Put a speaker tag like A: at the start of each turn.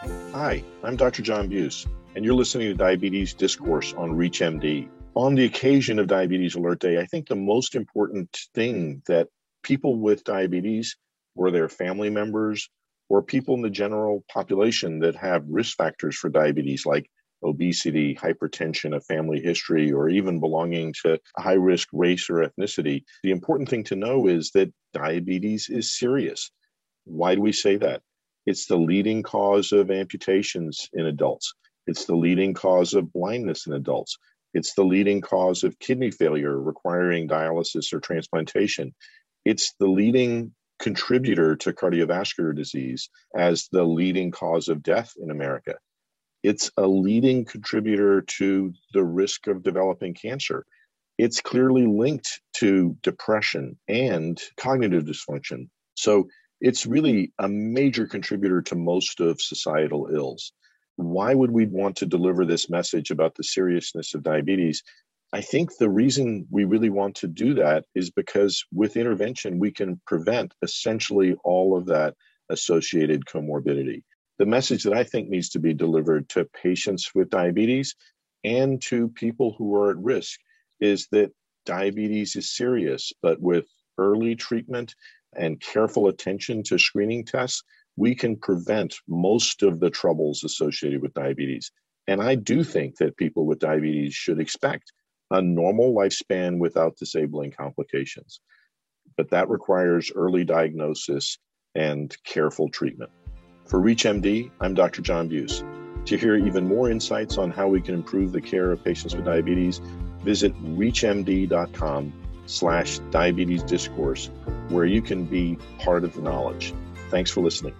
A: Hi, I'm Dr. John Buse, and you're listening to Diabetes Discourse on ReachMD. On the occasion of Diabetes Alert Day, I think the most important thing that people with diabetes or their family members or people in the general population that have risk factors for diabetes like obesity, hypertension, a family history, or even belonging to high risk race or ethnicity, the important thing to know is that diabetes is serious. Why do we say that? It's the leading cause of amputations in adults. It's the leading cause of blindness in adults. It's the leading cause of kidney failure requiring dialysis or transplantation. It's the leading contributor to cardiovascular disease as the leading cause of death in America. It's a leading contributor to the risk of developing cancer. It's clearly linked to depression and cognitive dysfunction. So it's mm-hmm. really a major contributor to most of societal ills. Why would we want to deliver this message about the seriousness of diabetes? I think the reason we really want to do that is because with intervention, we can prevent essentially all of that associated comorbidity. The message that I think needs to be delivered to patients with diabetes and to people who are at risk is that diabetes is serious, but with early treatment and careful attention to screening tests, we can prevent most of the troubles associated with diabetes. And I do think that people with diabetes should expect a normal lifespan without disabling complications. But that requires early diagnosis and careful treatment. For ReachMD, I'm Dr. John Buse. To hear even more insights on how we can improve the care of patients with diabetes, visit reachmd.com slash diabetes discourse, where you can be part of the knowledge. Thanks for listening.